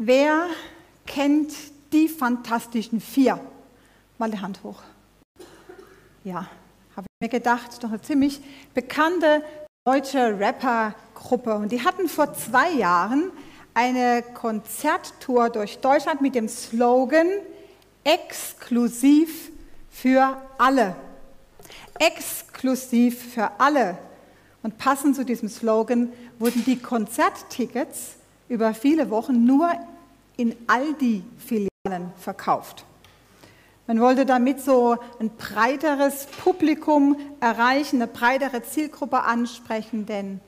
Wer kennt die Fantastischen Vier? Mal die Hand hoch. Ja, habe ich mir gedacht, doch eine ziemlich bekannte deutsche Rappergruppe. Und die hatten vor zwei Jahren eine Konzerttour durch Deutschland mit dem Slogan Exklusiv für alle. Exklusiv für alle. Und passend zu diesem Slogan wurden die Konzerttickets über viele Wochen nur in Aldi-Filialen verkauft. Man wollte damit so ein breiteres Publikum erreichen, eine breitere Zielgruppe ansprechen, denn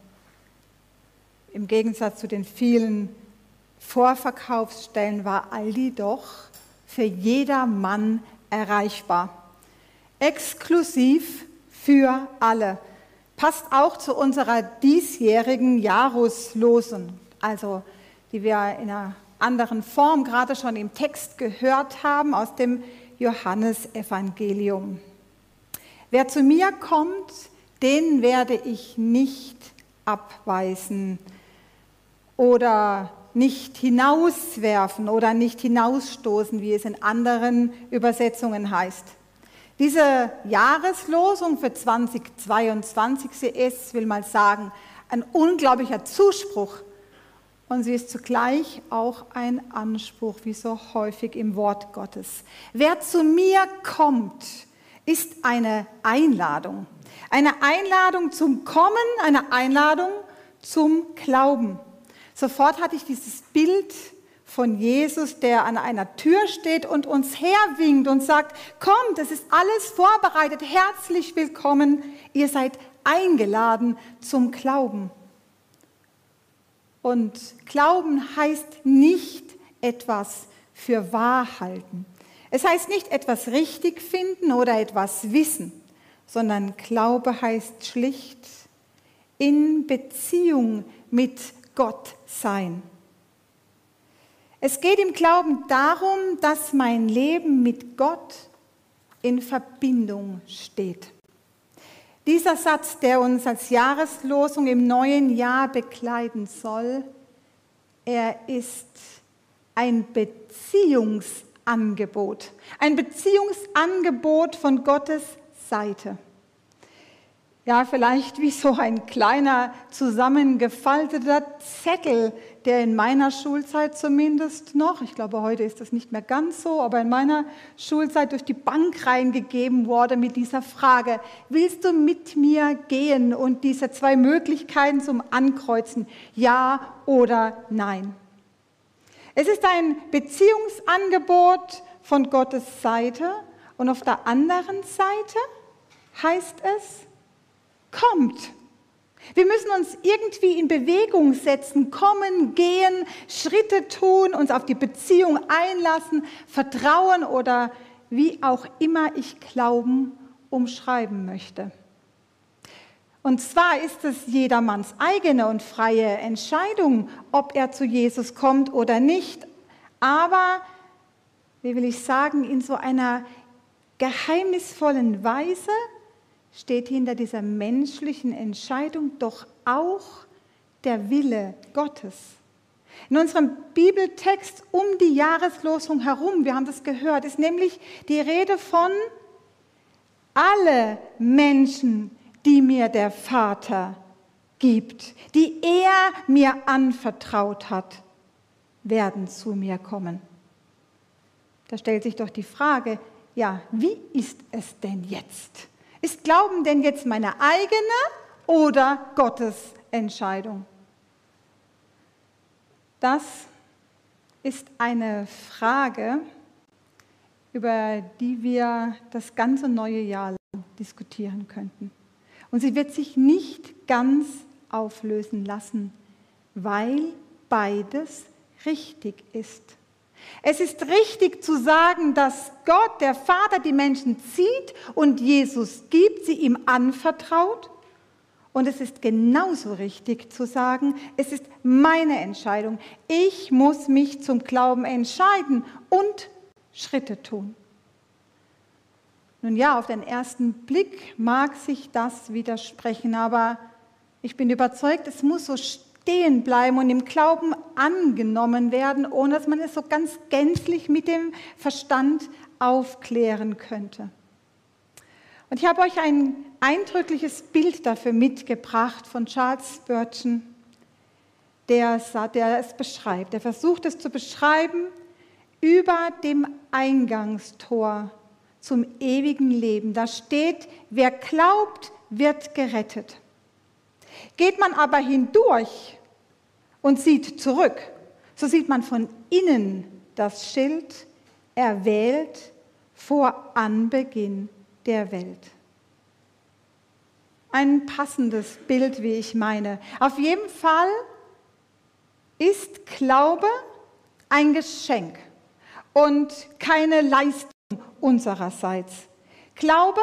im Gegensatz zu den vielen Vorverkaufsstellen war Aldi doch für jedermann erreichbar. Exklusiv für alle. Passt auch zu unserer diesjährigen Jahreslosen, also die wir in einer anderen Form gerade schon im Text gehört haben aus dem Johannesevangelium. Wer zu mir kommt, den werde ich nicht abweisen oder nicht hinauswerfen oder nicht hinausstoßen, wie es in anderen Übersetzungen heißt. Diese Jahreslosung für 2022, sie ist, will mal sagen, ein unglaublicher Zuspruch und sie ist zugleich auch ein Anspruch, wie so häufig im Wort Gottes. Wer zu mir kommt, ist eine Einladung. Eine Einladung zum Kommen, eine Einladung zum Glauben. Sofort hatte ich dieses Bild von Jesus, der an einer Tür steht und uns herwinkt und sagt, kommt, es ist alles vorbereitet, herzlich willkommen, ihr seid eingeladen zum Glauben. Und Glauben heißt nicht etwas für wahr halten. Es heißt nicht etwas richtig finden oder etwas wissen, sondern Glaube heißt schlicht in Beziehung mit Gott sein. Es geht im Glauben darum, dass mein Leben mit Gott in Verbindung steht. Dieser Satz, der uns als Jahreslosung im neuen Jahr begleiten soll, er ist ein Beziehungsangebot. Ein Beziehungsangebot von Gottes Seite ja vielleicht wie so ein kleiner zusammengefalteter Zettel, der in meiner Schulzeit zumindest noch, ich glaube heute ist das nicht mehr ganz so, aber in meiner Schulzeit durch die Bank reingegeben wurde mit dieser Frage, willst du mit mir gehen? Und diese zwei Möglichkeiten zum Ankreuzen, ja oder nein. Es ist ein Beziehungsangebot von Gottes Seite und auf der anderen Seite heißt es, kommt. Wir müssen uns irgendwie in Bewegung setzen, kommen, gehen, Schritte tun, uns auf die Beziehung einlassen, vertrauen oder wie auch immer ich Glauben umschreiben möchte. Und zwar ist es jedermanns eigene und freie Entscheidung, ob er zu Jesus kommt oder nicht. Aber, wie will ich sagen, in so einer geheimnisvollen Weise steht hinter dieser menschlichen Entscheidung doch auch der Wille Gottes. In unserem Bibeltext um die Jahreslosung herum, wir haben das gehört, ist nämlich die Rede von alle Menschen, die mir der Vater gibt, die er mir anvertraut hat, werden zu mir kommen. Da stellt sich doch die Frage, ja, wie ist es denn jetzt? Ist Glauben denn jetzt meine eigene oder Gottes Entscheidung? Das ist eine Frage, über die wir das ganze neue Jahr lang diskutieren könnten. Und sie wird sich nicht ganz auflösen lassen, weil beides richtig ist. Es ist richtig zu sagen, dass Gott, der Vater, die Menschen zieht und Jesus gibt, sie ihm anvertraut. Und es ist genauso richtig zu sagen, es ist meine Entscheidung. Ich muss mich zum Glauben entscheiden und Schritte tun. Nun ja, auf den ersten Blick mag sich das widersprechen, aber ich bin überzeugt, es muss so stehen stehen bleiben und im Glauben angenommen werden, ohne dass man es so ganz gänzlich mit dem Verstand aufklären könnte. Und ich habe euch ein eindrückliches Bild dafür mitgebracht von Charles Spurgeon, der, der es beschreibt. Er versucht es zu beschreiben über dem Eingangstor zum ewigen Leben. Da steht, wer glaubt, wird gerettet. Geht man aber hindurch und sieht zurück, so sieht man von innen das Schild erwählt vor Anbeginn der Welt. Ein passendes Bild, wie ich meine. Auf jeden Fall ist Glaube ein Geschenk und keine Leistung unsererseits. Glaube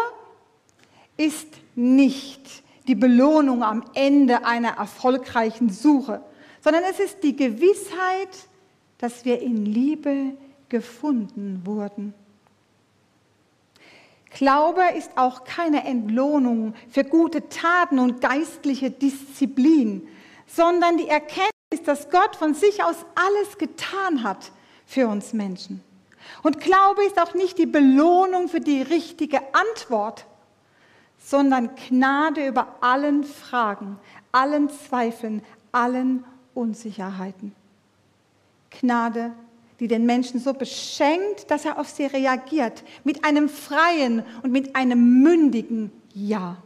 ist nicht die Belohnung am Ende einer erfolgreichen Suche, sondern es ist die Gewissheit, dass wir in Liebe gefunden wurden. Glaube ist auch keine Entlohnung für gute Taten und geistliche Disziplin, sondern die Erkenntnis, dass Gott von sich aus alles getan hat für uns Menschen. Und Glaube ist auch nicht die Belohnung für die richtige Antwort, sondern Gnade über allen Fragen, allen Zweifeln, allen Unsicherheiten. Gnade, die den Menschen so beschenkt, dass er auf sie reagiert, mit einem freien und mit einem mündigen Ja.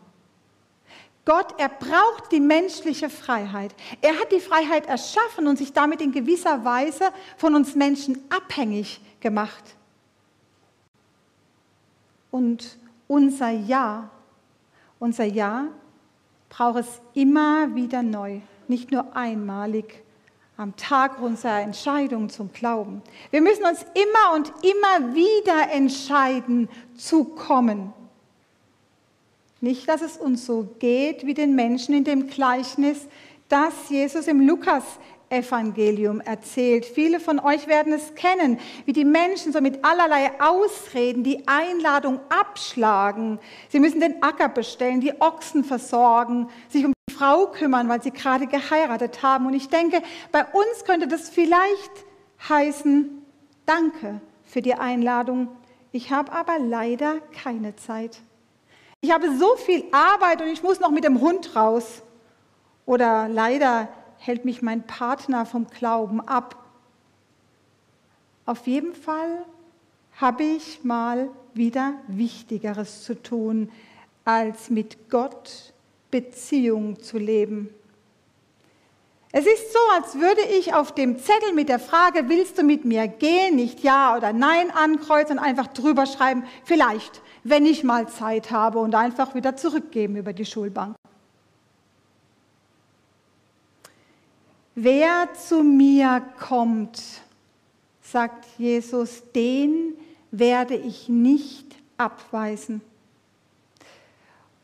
Gott, er braucht die menschliche Freiheit. Er hat die Freiheit erschaffen und sich damit in gewisser Weise von uns Menschen abhängig gemacht. Und unser Ja, unser Ja braucht es immer wieder neu, nicht nur einmalig am Tag unserer Entscheidung zum Glauben. Wir müssen uns immer und immer wieder entscheiden zu kommen. Nicht, dass es uns so geht wie den Menschen in dem Gleichnis, das Jesus im Lukas Evangelium erzählt. Viele von euch werden es kennen, wie die Menschen so mit allerlei Ausreden die Einladung abschlagen. Sie müssen den Acker bestellen, die Ochsen versorgen, sich um Frau kümmern, weil sie gerade geheiratet haben. Und ich denke, bei uns könnte das vielleicht heißen, danke für die Einladung. Ich habe aber leider keine Zeit. Ich habe so viel Arbeit und ich muss noch mit dem Hund raus. Oder leider hält mich mein Partner vom Glauben ab. Auf jeden Fall habe ich mal wieder Wichtigeres zu tun, als mit Gott Beziehung zu leben. Es ist so, als würde ich auf dem Zettel mit der Frage, willst du mit mir gehen, nicht ja oder nein ankreuzen und einfach drüber schreiben, vielleicht, wenn ich mal Zeit habe und einfach wieder zurückgeben über die Schulbank. Wer zu mir kommt, sagt Jesus, den werde ich nicht abweisen.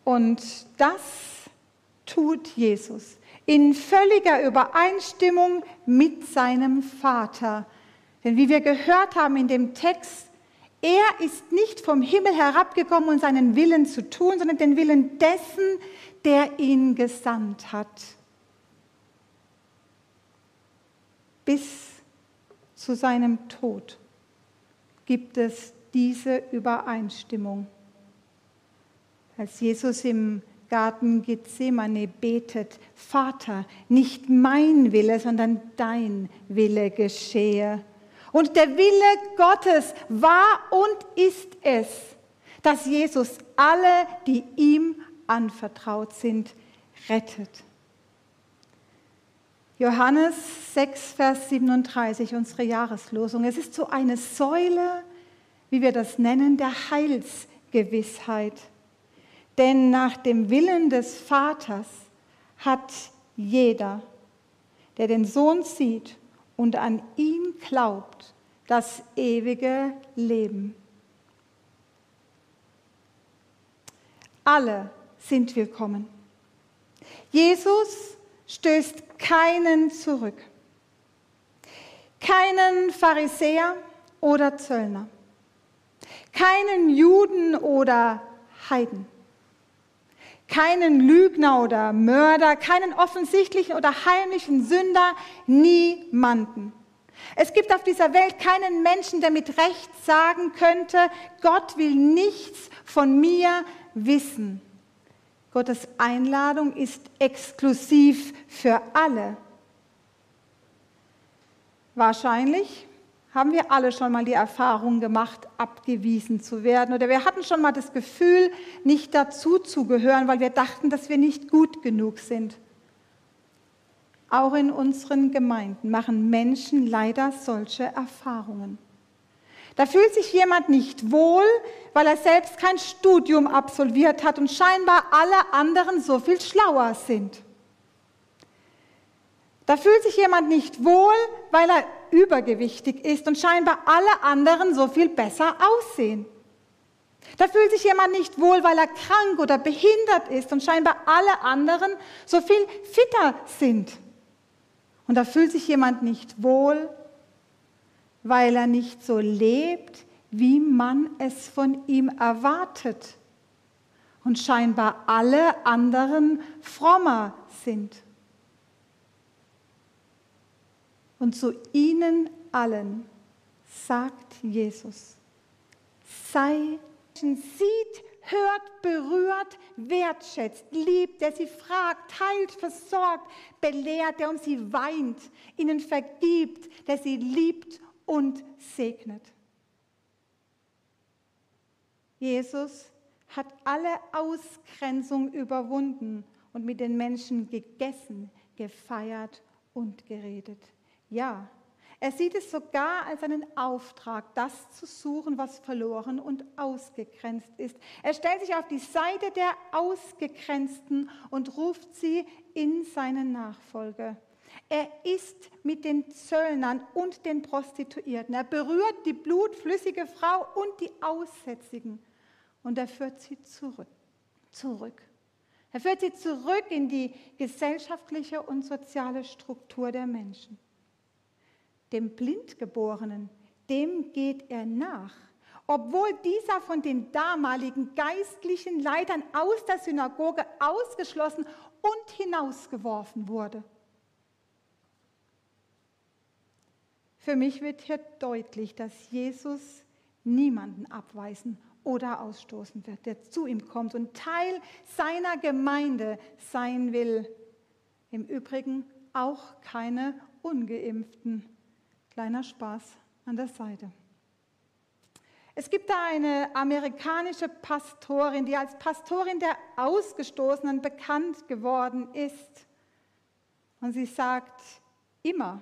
Und das tut Jesus in völliger Übereinstimmung mit seinem Vater. Denn wie wir gehört haben in dem Text, er ist nicht vom Himmel herabgekommen, um seinen Willen zu tun, sondern den Willen dessen, der ihn gesandt hat. bis zu seinem Tod gibt es diese Übereinstimmung. Als Jesus im Garten Gethsemane betet, Vater, nicht mein Wille, sondern dein Wille geschehe. Und der Wille Gottes war und ist es, dass Jesus alle, die ihm anvertraut sind, rettet. Johannes 6, Vers 37, unsere Jahreslosung. Es ist so eine Säule, wie wir das nennen, der Heilsgewissheit. Denn nach dem Willen des Vaters hat jeder, der den Sohn sieht und an ihn glaubt, das ewige Leben. Alle sind willkommen. Jesus stößt keinen zurück. Keinen Pharisäer oder Zöllner. Keinen Juden oder Heiden. Keinen Lügner oder Mörder, keinen offensichtlichen oder heimlichen Sünder, niemanden. Es gibt auf dieser Welt keinen Menschen, der mit Recht sagen könnte, Gott will nichts von mir wissen. Gottes Einladung ist exklusiv für alle. Wahrscheinlich haben wir alle schon mal die Erfahrung gemacht, abgewiesen zu werden. Oder wir hatten schon mal das Gefühl, nicht dazu zu gehören, weil wir dachten, dass wir nicht gut genug sind. Auch in unseren Gemeinden machen Menschen leider solche Erfahrungen. Da fühlt sich jemand nicht wohl, weil er selbst kein Studium absolviert hat und scheinbar alle anderen so viel schlauer sind. Da fühlt sich jemand nicht wohl, weil er übergewichtig ist und scheinbar alle anderen so viel besser aussehen. Da fühlt sich jemand nicht wohl, weil er krank oder behindert ist und scheinbar alle anderen so viel fitter sind. Und da fühlt sich jemand nicht wohl, weil er nicht so lebt, wie man es von ihm erwartet. Und scheinbar alle anderen frommer sind. Und zu ihnen allen sagt Jesus, sei, sieht, hört, berührt, wertschätzt, liebt, der sie fragt, teilt, versorgt, belehrt, der um sie weint, ihnen vergibt, der sie liebt und segnet. Jesus hat alle Ausgrenzung überwunden und mit den Menschen gegessen, gefeiert und geredet. Ja, er sieht es sogar als einen Auftrag, das zu suchen, was verloren und ausgegrenzt ist. Er stellt sich auf die Seite der Ausgegrenzten und ruft sie in seine Nachfolge. Er isst mit den Zöllnern und den Prostituierten. Er berührt die blutflüssige Frau und die Aussätzigen. Und er führt sie zurück. zurück. Er führt sie zurück in die gesellschaftliche und soziale Struktur der Menschen dem Blindgeborenen, dem geht er nach. Obwohl dieser von den damaligen geistlichen Leitern aus der Synagoge ausgeschlossen und hinausgeworfen wurde. Für mich wird hier deutlich, dass Jesus niemanden abweisen oder ausstoßen wird, der zu ihm kommt und Teil seiner Gemeinde sein will. Im Übrigen auch keine ungeimpften. Kleiner Spaß an der Seite. Es gibt da eine amerikanische Pastorin, die als Pastorin der Ausgestoßenen bekannt geworden ist. Und sie sagt, immer,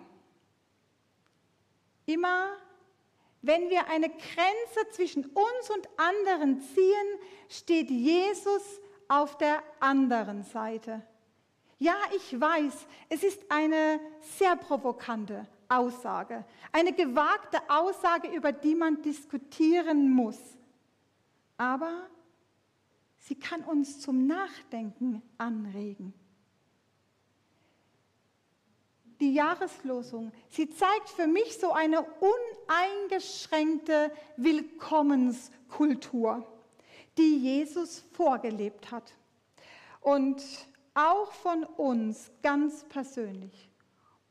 immer, wenn wir eine Grenze zwischen uns und anderen ziehen, steht Jesus auf der anderen Seite. Ja, ich weiß, es ist eine sehr provokante, Aussage. Eine gewagte Aussage, über die man diskutieren muss. Aber sie kann uns zum Nachdenken anregen. Die Jahreslosung, sie zeigt für mich so eine uneingeschränkte Willkommenskultur, die Jesus vorgelebt hat. Und auch von uns ganz persönlich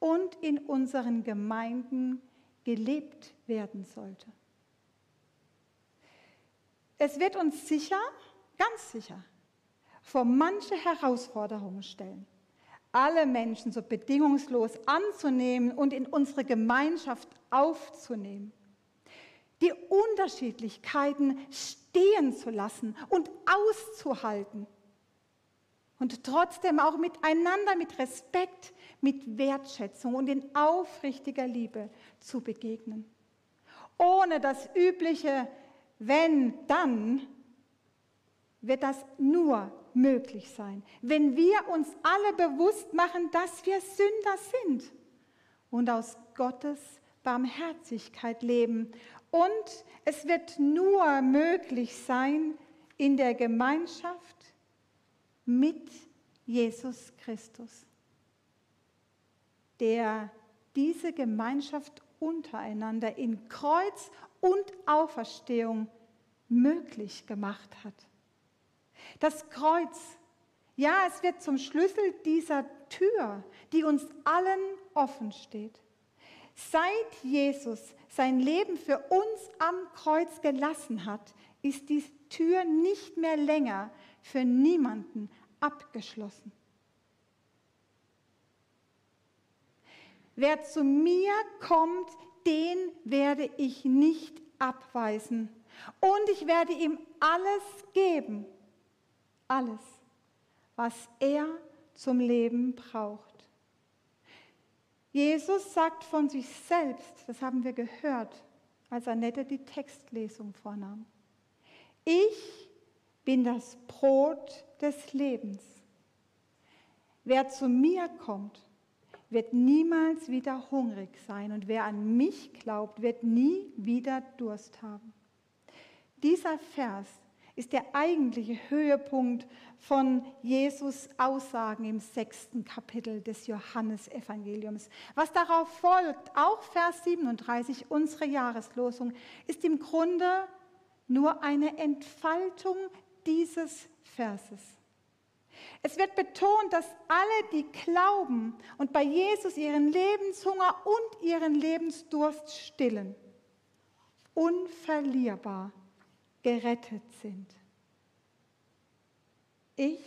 und in unseren Gemeinden gelebt werden sollte. Es wird uns sicher, ganz sicher, vor manche Herausforderungen stellen, alle Menschen so bedingungslos anzunehmen und in unsere Gemeinschaft aufzunehmen. Die Unterschiedlichkeiten stehen zu lassen und auszuhalten und trotzdem auch miteinander mit Respekt, mit Wertschätzung und in aufrichtiger Liebe zu begegnen. Ohne das übliche wenn, dann wird das nur möglich sein, wenn wir uns alle bewusst machen, dass wir Sünder sind und aus Gottes Barmherzigkeit leben. Und es wird nur möglich sein in der Gemeinschaft mit Jesus Christus der diese Gemeinschaft untereinander in Kreuz und Auferstehung möglich gemacht hat. Das Kreuz Ja, es wird zum Schlüssel dieser Tür, die uns allen offen steht. Seit Jesus sein Leben für uns am Kreuz gelassen hat, ist die Tür nicht mehr länger für niemanden abgeschlossen. Wer zu mir kommt, den werde ich nicht abweisen. Und ich werde ihm alles geben. Alles, was er zum Leben braucht. Jesus sagt von sich selbst, das haben wir gehört, als Annette die Textlesung vornahm. Ich bin das Brot des Lebens. Wer zu mir kommt, wird niemals wieder hungrig sein und wer an mich glaubt, wird nie wieder Durst haben. Dieser Vers ist der eigentliche Höhepunkt von Jesus Aussagen im sechsten Kapitel des Johannesevangeliums. Was darauf folgt, auch Vers 37, unsere Jahreslosung, ist im Grunde nur eine Entfaltung dieses Verses. Es wird betont, dass alle, die glauben und bei Jesus ihren Lebenshunger und ihren Lebensdurst stillen, unverlierbar gerettet sind. Ich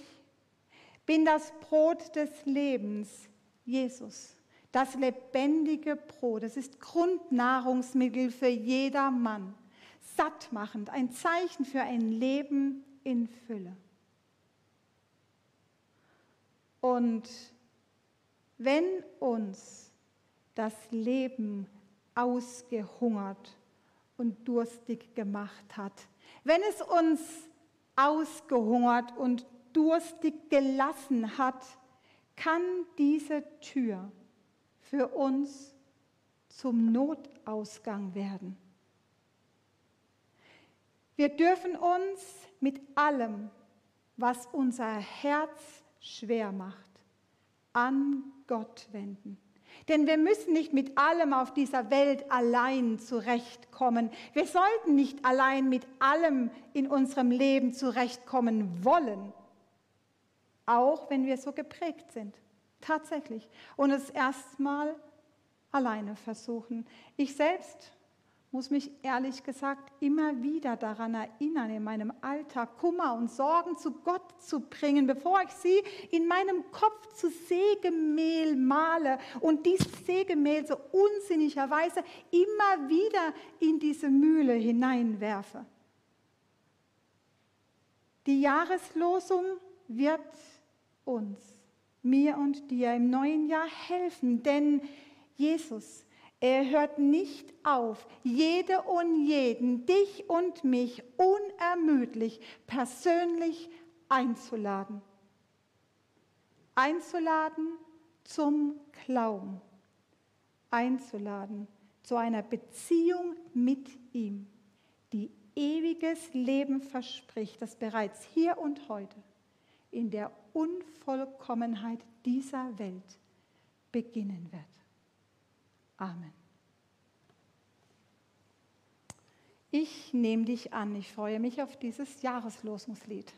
bin das Brot des Lebens, Jesus, das lebendige Brot. Es ist Grundnahrungsmittel für jeder Mann, sattmachend, ein Zeichen für ein Leben in Fülle. Und wenn uns das Leben ausgehungert und durstig gemacht hat, wenn es uns ausgehungert und durstig gelassen hat, kann diese Tür für uns zum Notausgang werden. Wir dürfen uns mit allem, was unser Herz schwer macht, an Gott wenden. Denn wir müssen nicht mit allem auf dieser Welt allein zurechtkommen. Wir sollten nicht allein mit allem in unserem Leben zurechtkommen wollen, auch wenn wir so geprägt sind. Tatsächlich. Und es erstmal alleine versuchen. Ich selbst muss mich ehrlich gesagt immer wieder daran erinnern, in meinem Alltag Kummer und Sorgen zu Gott zu bringen, bevor ich sie in meinem Kopf zu Sägemehl male und dieses Sägemehl so unsinnigerweise immer wieder in diese Mühle hineinwerfe. Die Jahreslosung wird uns, mir und dir im neuen Jahr helfen, denn Jesus er hört nicht auf, jede und jeden, dich und mich unermüdlich persönlich einzuladen. Einzuladen zum Glauben. Einzuladen zu einer Beziehung mit ihm, die ewiges Leben verspricht, das bereits hier und heute in der Unvollkommenheit dieser Welt beginnen wird. Amen. Ich nehme dich an. Ich freue mich auf dieses Jahreslosungslied.